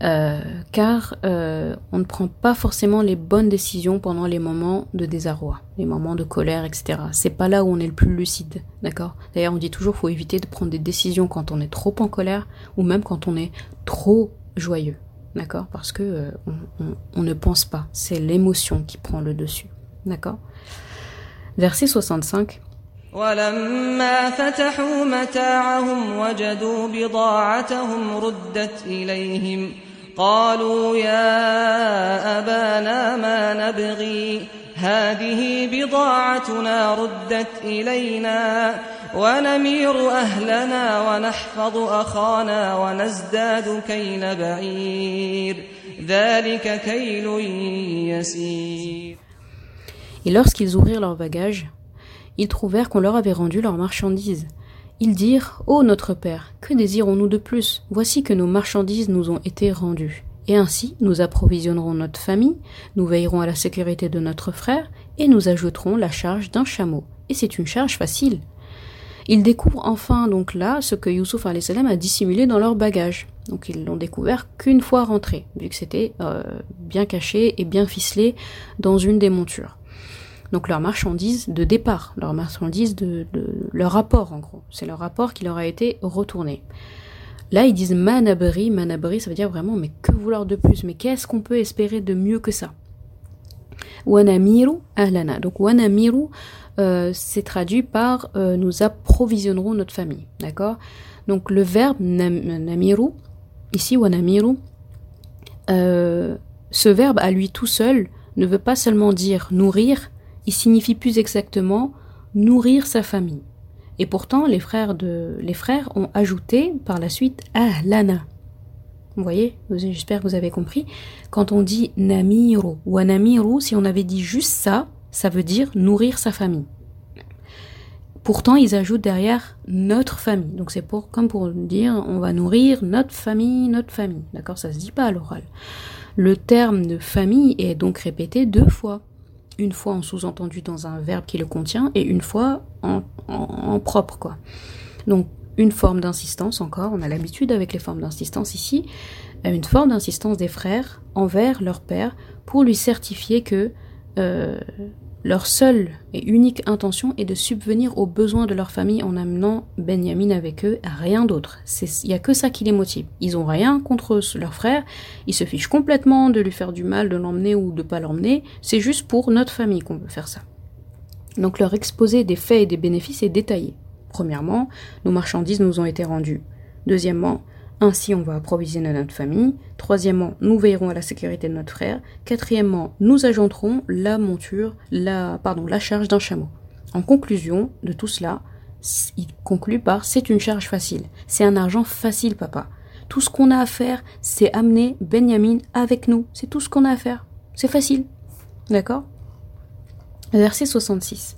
Euh, car euh, on ne prend pas forcément les bonnes décisions pendant les moments de désarroi, les moments de colère, etc. C'est pas là où on est le plus lucide, d'accord? D'ailleurs, on dit toujours faut éviter de prendre des décisions quand on est trop en colère ou même quand on est trop joyeux, d'accord? Parce que euh, on, ne pense pas, c'est l'émotion qui prend le dessus, d'accord? Verset 65. قالوا يا أبانا ما نبغي هذه بضاعتنا ردت إلينا ونمير أهلنا ونحفظ أخانا ونزداد كيل بعير ذلك كيل يسير Et lorsqu'ils ouvrirent leurs bagages, ils trouvèrent qu'on leur avait rendu leurs marchandises. Ils dirent Ô notre Père, que désirons-nous de plus? Voici que nos marchandises nous ont été rendues. Et ainsi, nous approvisionnerons notre famille, nous veillerons à la sécurité de notre frère, et nous ajouterons la charge d'un chameau. Et c'est une charge facile. Ils découvrent enfin donc là ce que Youssouf a dissimulé dans leur bagage. Donc ils l'ont découvert qu'une fois rentré, vu que c'était euh, bien caché et bien ficelé dans une des montures donc leur marchandise de départ, leur marchandise de, leur rapport en gros. C'est leur rapport qui leur a été retourné. Là, ils disent manabri, manabri, ça veut dire vraiment, mais que vouloir de plus? Mais qu'est-ce qu'on peut espérer de mieux que ça? Wanamiru ahlana. Donc wanamiru, euh, c'est traduit par euh, nous approvisionnerons notre famille. D'accord? Donc le verbe namiru, ici wanamiru, euh, ce verbe à lui tout seul ne veut pas seulement dire nourrir, il signifie plus exactement nourrir sa famille. Et pourtant, les frères, de, les frères ont ajouté par la suite ahlana. Vous voyez, j'espère que vous avez compris. Quand on dit namiru ou anamiru, si on avait dit juste ça, ça veut dire nourrir sa famille. Pourtant, ils ajoutent derrière notre famille. Donc c'est pour, comme pour dire, on va nourrir notre famille, notre famille. D'accord? Ça se dit pas à l'oral. Le terme de famille est donc répété deux fois une fois en sous-entendu dans un verbe qui le contient et une fois en, propre, quoi. Donc, une forme d'insistance encore, on a l'habitude avec les formes d'insistance ici, une forte insistance des frères envers leur père pour lui certifier que euh, leur seule et unique intention est de subvenir aux besoins de leur famille en amenant Benjamin avec eux, rien d'autre. Il n'y a que ça qui les motive. Ils ont rien contre leur frère, ils se fichent complètement de lui faire du mal, de l'emmener ou de pas l'emmener, c'est juste pour notre famille qu'on veut faire ça. Donc leur exposé des faits et des bénéfices est détaillé. Premièrement, nos marchandises nous ont été rendues. Deuxièmement, ainsi, on va approvisionner notre famille. Troisièmement, nous veillerons à la sécurité de notre frère. Quatrièmement, nous ajouterons la monture, la, pardon, la charge d'un chameau. En conclusion de tout cela, il conclut par c'est une charge facile. C'est un argent facile, papa. Tout ce qu'on a à faire, c'est amener Benjamin avec nous. C'est tout ce qu'on a à faire. C'est facile. D'accord? Verset 66.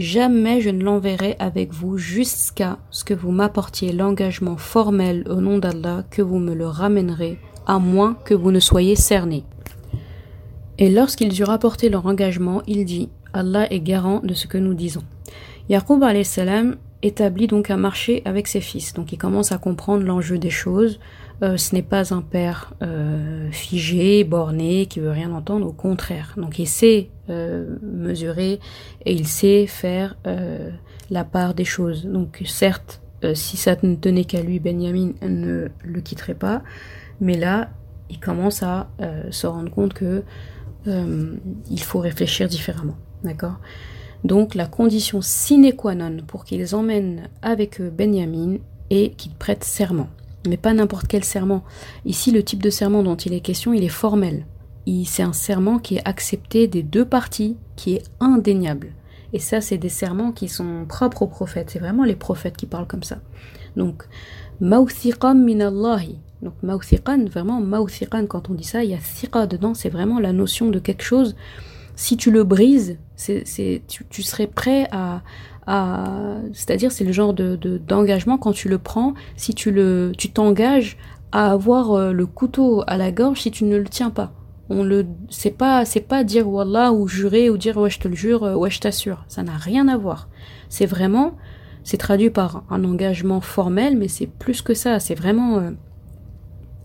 Jamais je ne l'enverrai avec vous jusqu'à ce que vous m'apportiez l'engagement formel au nom d'Allah que vous me le ramènerez, à moins que vous ne soyez cerné. Et lorsqu'ils eurent apporté leur engagement, il dit Allah est garant de ce que nous disons. Yaqub salam établit donc un marché avec ses fils. Donc il commence à comprendre l'enjeu des choses, euh, ce n'est pas un père euh, figé, borné, qui veut rien entendre, au contraire. Donc il sait euh, mesurer et il sait faire la part des choses. Donc certes, si ça ne tenait qu'à lui, Benjamin ne le quitterait pas, mais là, il commence à se rendre compte que il faut réfléchir différemment. D'accord? Donc la condition sine qua non pour qu'ils emmènent avec eux Benjamin est qu'ils prêtent serment mais pas n'importe quel serment. Ici, le type de serment dont il est question, il est formel. C'est un serment qui est accepté des deux parties, qui est indéniable. Et ça, c'est des serments qui sont propres aux prophètes. C'est vraiment les prophètes qui parlent comme ça. Donc, mauthiqan min Allahi. Donc, mauthiqan, vraiment, mauthiqan, quand on dit ça, il y a thiqa dedans, c'est vraiment la notion de quelque chose. Si tu le brises, c'est, tu serais prêt à, c'est-à-dire c'est le genre de d'engagement quand tu le prends, si tu le, tu t'engages à avoir euh, le couteau à la gorge si tu ne le tiens pas. On le, c'est pas, c'est pas dire wallah ou jurer ou dire ouais je te le jure, euh, ouais je t'assure. Ça n'a rien à voir. C'est vraiment, c'est traduit par un engagement formel, mais c'est plus que ça. C'est vraiment, euh,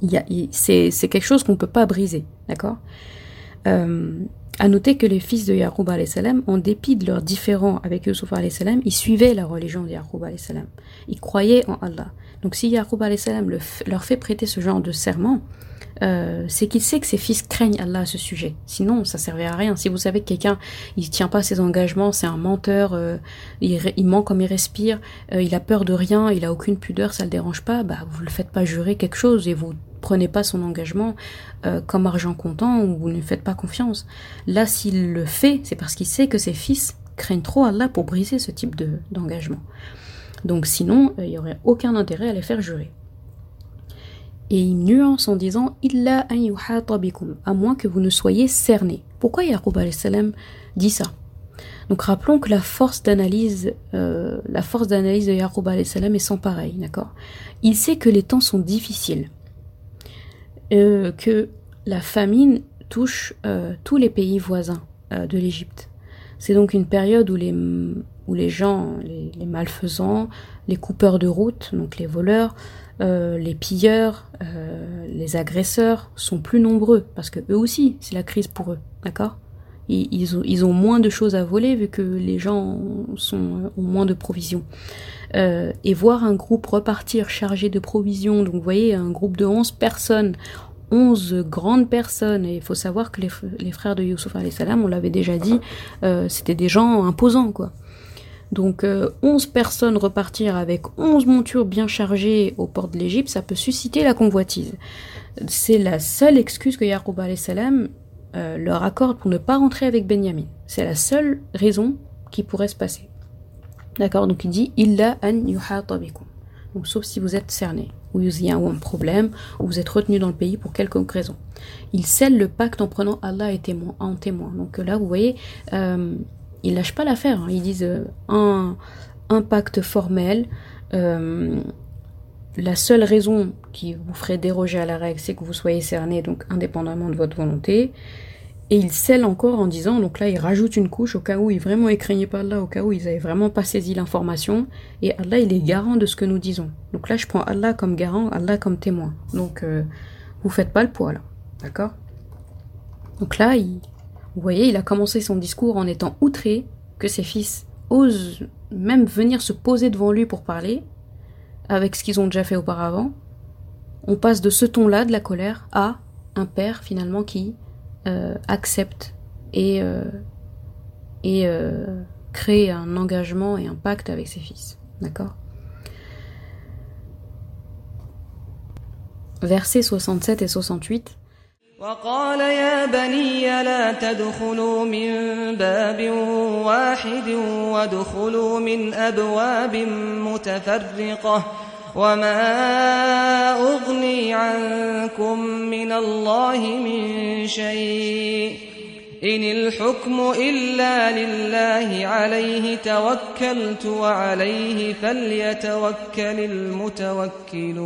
y c'est, quelque chose qu'on peut pas briser, d'accord? À noter que les fils de Yaqub salam, en dépit de leurs différends avec Yusuf salam, ils suivaient la religion de Yaqub salam. Ils croyaient en Allah. Donc si Yaqub salam leur fait prêter ce genre de serment, euh, c'est qu'il sait que ses fils craignent Allah à ce sujet. Sinon, ça servait à rien. Si vous savez que quelqu'un, il tient pas ses engagements, c'est un menteur, euh, il, il, ment comme il respire, euh, il a peur de rien, il a aucune pudeur, ça le dérange pas, bah vous le faites pas jurer quelque chose et vous prenez pas son engagement euh, comme argent comptant ou ne faites pas confiance. Là, s'il le fait, c'est parce qu'il sait que ses fils craignent trop Allah pour briser ce type de, d'engagement. Donc sinon, euh, il n'y aurait aucun intérêt à les faire jurer. Et il nuance en disant à moins que vous ne soyez cerné. Pourquoi Yaqub dit ça? Donc rappelons que la force d'analyse, euh, la force d'analyse de Yaqub est sans pareil, d'accord? Il sait que les temps sont difficiles. Euh, que la famine touche euh, tous les pays voisins euh, de l'Égypte. C'est donc une période où les, où les gens, les, malfaisants, les coupeurs de route, donc les voleurs, les pilleurs, les agresseurs sont plus nombreux parce que eux aussi, c'est la crise pour eux, d'accord? Ils, ont, ils ont moins de choses à voler vu que les gens ont moins de provisions. Euh, et voir un groupe repartir chargé de provisions, donc vous voyez un groupe de 11 personnes, 11 grandes personnes, et il faut savoir que les, frères de Youssouf salam, on l'avait déjà dit, euh, c'était des gens imposants quoi. Donc euh, 11 personnes repartir avec 11 montures bien chargées au port de l'Égypte, ça peut susciter la convoitise. C'est la seule excuse que Yaqub salam euh, leur accorde pour ne pas rentrer avec Benjamin. C'est la seule raison qui pourrait se passer. D'accord Donc il dit Illa an Donc sauf si vous êtes cerné. ou il y a un problème, ou vous êtes retenu dans le pays pour quelconque raison. Il scelle le pacte en prenant Allah et témoin, en témoin. Donc là, vous voyez, euh, ils lâchent pas l'affaire. Hein. Ils disent euh, un, un, pacte formel. Euh, la seule raison qui vous ferait déroger à la règle, c'est que vous soyez cerné, donc indépendamment de votre volonté. Et il scelle encore en disant, donc là il rajoute une couche au cas où ils vraiment écraignaient pas Allah, au cas où ils avaient vraiment pas saisi l'information. Et Allah il est garant de ce que nous disons. Donc là je prends Allah comme garant, Allah comme témoin. Donc euh, vous faites pas le poids là, d'accord? Donc là, il, vous voyez, il a commencé son discours en étant outré que ses fils osent même venir se poser devant lui pour parler, avec ce qu'ils ont déjà fait auparavant. On passe de ce ton-là, de la colère, à un père finalement qui accepte et, euh, et euh, crée un engagement et un pacte avec ses fils. D'accord Versets 67 et 68. وقال يا بني لا تدخلوا من باب واحد وادخلوا من أبواب متفرقة وما أغني عنكم من الله من شيء إن الحكم إلا لله عليه توكلت وعليه فليتوكل المتوكلون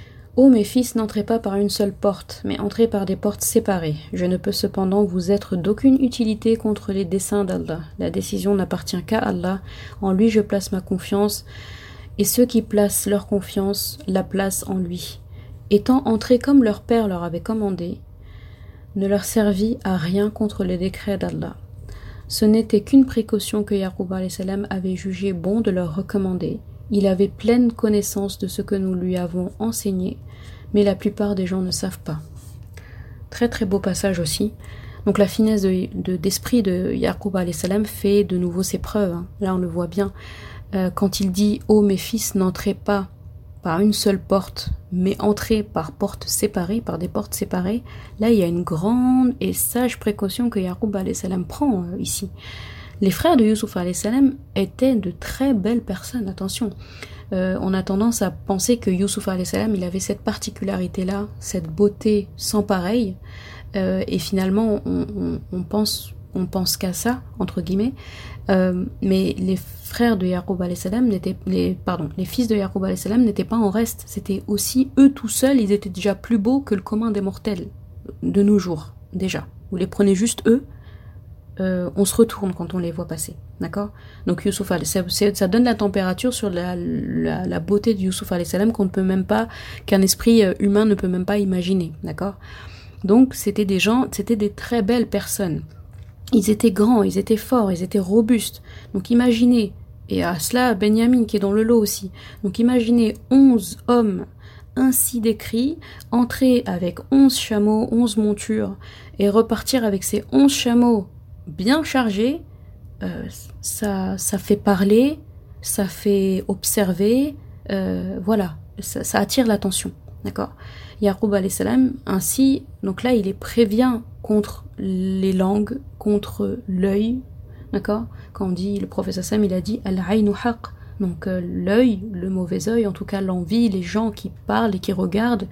Ô mes fils, n'entrez pas par une seule porte, mais entrez par des portes séparées. Je ne peux cependant vous être d'aucune utilité contre les desseins d'Allah. La décision n'appartient qu'à Allah. En lui je place ma confiance, et ceux qui placent leur confiance la placent en lui. Étant entrés comme leur père leur avait commandé, ne leur servit à rien contre les décrets d'Allah. Ce n'était qu'une précaution que Yaqub avait jugé bon de leur recommander, il avait pleine connaissance de ce que nous lui avons enseigné, mais la plupart des gens ne savent pas. Très très beau passage aussi. Donc la finesse d'esprit de, de Yaqub salam fait de nouveau ses preuves. Hein. Là on le voit bien. Euh, quand il dit Ô mes fils, n'entrez pas par une seule porte, mais entrez par portes séparées, par des portes séparées, là il y a une grande et sage précaution que Yaqub salam prend euh, ici. Les frères de Youssouf salam étaient de très belles personnes, attention. Euh, on a tendance à penser que Youssouf salam il avait cette particularité-là, cette beauté sans pareil, euh, et finalement on, pense on pense qu'à ça entre guillemets. Euh, mais les frères de Yaqub salam n'étaient les pardon les fils de Yaqub n'étaient pas en reste. C'était aussi eux tout seuls, ils étaient déjà plus beaux que le commun des mortels de nos jours déjà. Vous les prenez juste eux euh, on se retourne quand on les voit passer. D'accord? Donc Youssouf ça, ça donne la température sur la, la, beauté de Youssouf salam qu'on ne peut même pas, qu'un esprit euh, humain ne peut même pas imaginer. D'accord? Donc c'était des gens, c'était des très belles personnes. Ils étaient grands, ils étaient forts, ils étaient robustes. Donc imaginez, et à cela Benjamin qui est dans le lot aussi. Donc imaginez 11 hommes ainsi décrits, entrer avec 11 chameaux, 11 montures, et repartir avec ces 11 chameaux bien chargé, euh, ça, ça fait parler, ça fait observer, euh, voilà, ça, attire l'attention, d'accord? Yaqub salam ainsi, donc là il est prévient contre les langues, contre l'œil, d'accord? Quand on dit, le professeur Sam il a dit al haq, donc euh, l'œil, le mauvais œil, en tout cas l'envie, les gens qui parlent et qui regardent,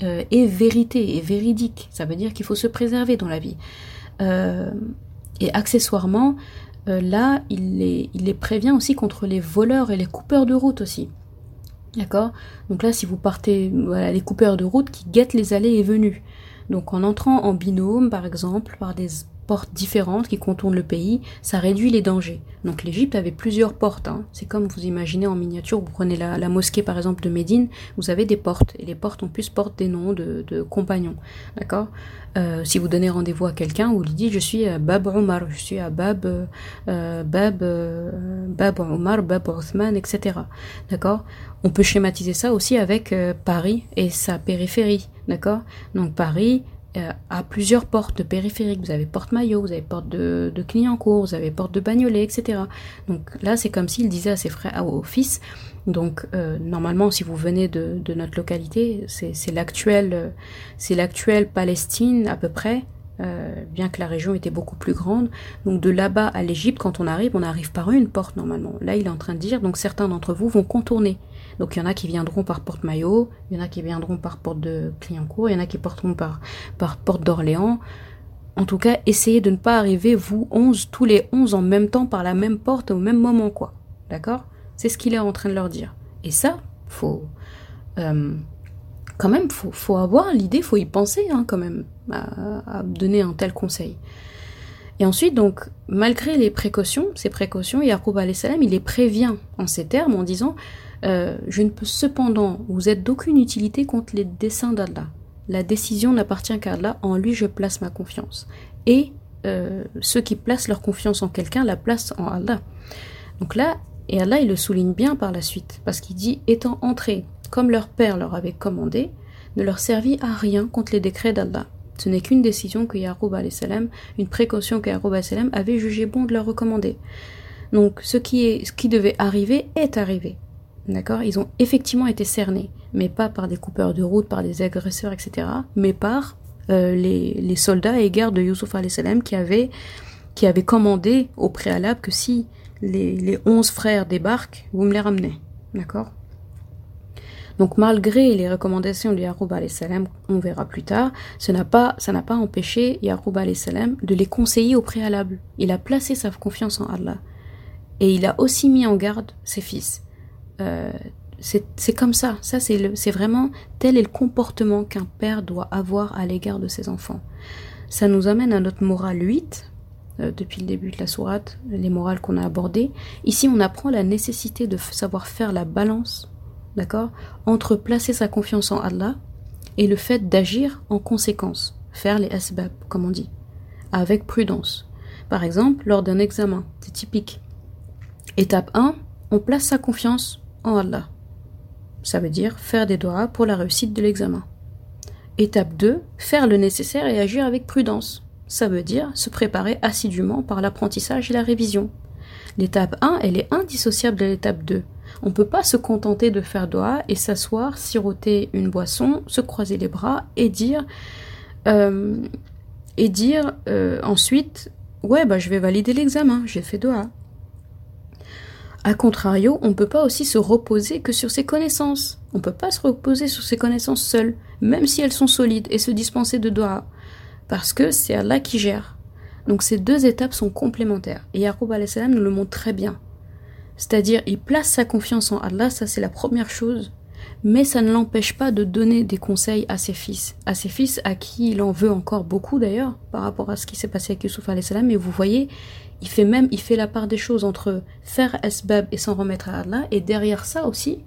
est vérité, est véridique. Ça veut dire qu'il faut se préserver dans la vie. Et accessoirement, euh, là, il les, prévient aussi contre les voleurs et les coupeurs de route aussi. D'accord? Donc là, si vous partez, voilà, les coupeurs de route qui guettent les allées et venues. Donc en entrant en binôme, par exemple, par des portes différentes qui contournent le pays, ça réduit les dangers. Donc l'Égypte avait plusieurs portes. Hein. C'est comme vous imaginez en miniature, vous prenez la, mosquée par exemple de Médine, vous avez des portes. Et les portes en plus portent des noms de, compagnons. D'accord? Euh, Si vous donnez rendez-vous à quelqu'un, vous lui dites je suis à Bab Omar, je suis à Bab, euh, Bab, euh, Bab Omar, Bab Othman, etc. D'accord? On peut schématiser ça aussi avec Paris et sa périphérie. D'accord? Donc Paris, euh, à plusieurs portes périphériques. Vous avez porte Maillot, vous avez porte de, de Clignancourt, vous avez porte de Bagnolet, etc. Donc là, c'est comme s'il disait à ses frères, au fils. Donc euh, normalement, si vous venez de, de notre localité, c'est l'actuelle, euh, c'est l'actuelle Palestine à peu près. bien que la région était beaucoup plus grande. Donc de là-bas à l'Égypte, quand on arrive, on arrive par une porte normalement. Là, il est en train de dire, donc certains d'entre vous vont contourner. Donc il y en a qui viendront par porte Maillot, il y en a qui viendront par porte de Clignancourt, il y en a qui porteront par, porte d'Orléans. En tout cas, essayez de ne pas arriver, vous, 11, tous les 11 en même temps par la même porte au même moment, quoi. D'accord? C'est ce qu'il est en train de leur dire. Et ça, faut. Euh, quand même, faut, faut avoir l'idée, faut y penser, hein, quand même, à, donner un tel conseil. Et ensuite, donc, malgré les précautions, ces précautions, Yaqub salam, il les prévient en ces termes en disant euh, je ne peux cependant vous être d'aucune utilité contre les desseins d'Allah. La décision n'appartient qu'à Allah, en lui je place ma confiance. Et euh, ceux qui placent leur confiance en quelqu'un la placent en Allah. Donc là, et Allah il le souligne bien par la suite, parce qu'il dit étant entrés, comme leur père leur avait commandé, ne leur servit à rien contre les décrets d'Allah. Ce n'est qu'une décision que Yaqub salam, une précaution que Yaqub salam avait jugé bon de leur recommander. Donc ce qui, est, ce qui devait arriver est arrivé. D'accord? Ils ont effectivement été cernés, mais pas par des coupeurs de route, par des agresseurs, etc., mais par euh, les, soldats et gardes de Youssouf salam qui avaient, qui avaient commandé au préalable que si les, les onze frères débarquent, vous me les ramenez. D'accord? Donc malgré les recommandations de Yaroub salam, on verra plus tard, ça n'a pas, ça n'a pas empêché Yaroub de les conseiller au préalable. Il a placé sa confiance en Allah. Et il a aussi mis en garde ses fils. Euh, c'est comme ça. Ça, c'est vraiment tel est le comportement qu'un père doit avoir à l'égard de ses enfants. Ça nous amène à notre morale 8, euh, depuis le début de la sourate, les morales qu'on a abordées. Ici, on apprend la nécessité de savoir faire la balance, d'accord, entre placer sa confiance en Allah et le fait d'agir en conséquence, faire les asbab, comme on dit, avec prudence. Par exemple, lors d'un examen, c'est typique. Étape 1, on place sa confiance Allah. Ça veut dire faire des doigts pour la réussite de l'examen. Étape 2, faire le nécessaire et agir avec prudence. Ça veut dire se préparer assidûment par l'apprentissage et la révision. L'étape 1, elle est indissociable de l'étape 2. On ne peut pas se contenter de faire doigt et s'asseoir, siroter une boisson, se croiser les bras et dire euh, et dire euh, ensuite ouais bah je vais valider l'examen, j'ai fait doigt. A contrario, on ne peut pas aussi se reposer que sur ses connaissances. On ne peut pas se reposer sur ses connaissances seules, même si elles sont solides, et se dispenser de doigts. Parce que c'est Allah qui gère. Donc ces deux étapes sont complémentaires. Et Yaqub nous le montre très bien. C'est-à-dire, il place sa confiance en Allah, ça c'est la première chose, mais ça ne l'empêche pas de donner des conseils à ses fils, à ses fils à qui il en veut encore beaucoup d'ailleurs, par rapport à ce qui s'est passé avec Yusuf salam. Et vous voyez, il fait même, il fait la part des choses entre faire asbab et s'en remettre à Allah, et derrière ça aussi,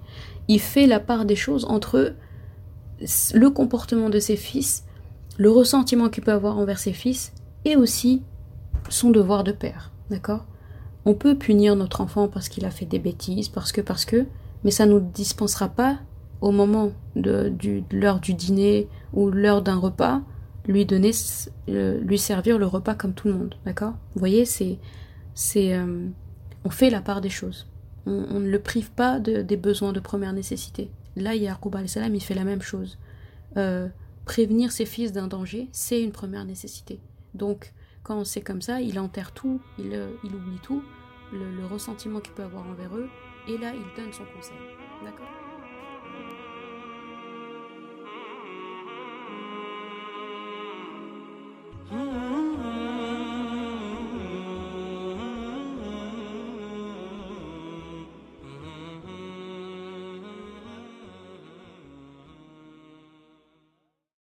il fait la part des choses entre le comportement de ses fils, le ressentiment qu'il peut avoir envers ses fils, et aussi son devoir de père. D'accord? On peut punir notre enfant parce qu'il a fait des bêtises, parce que, parce que, mais ça ne nous dispensera pas au moment de, l'heure du dîner ou l'heure d'un repas lui donner, lui servir le repas comme tout le monde, d'accord? Vous voyez, c'est, c'est, euh, on fait la part des choses. On, ne le prive pas de, des besoins de première nécessité. Là, Yaqub salam, il fait la même chose. Euh, prévenir ses fils d'un danger, c'est une première nécessité. Donc, quand c'est comme ça, il enterre tout, il, euh, il oublie tout, le, le ressentiment qu'il peut avoir envers eux, et là, il donne son conseil. D'accord? Mm-hmm.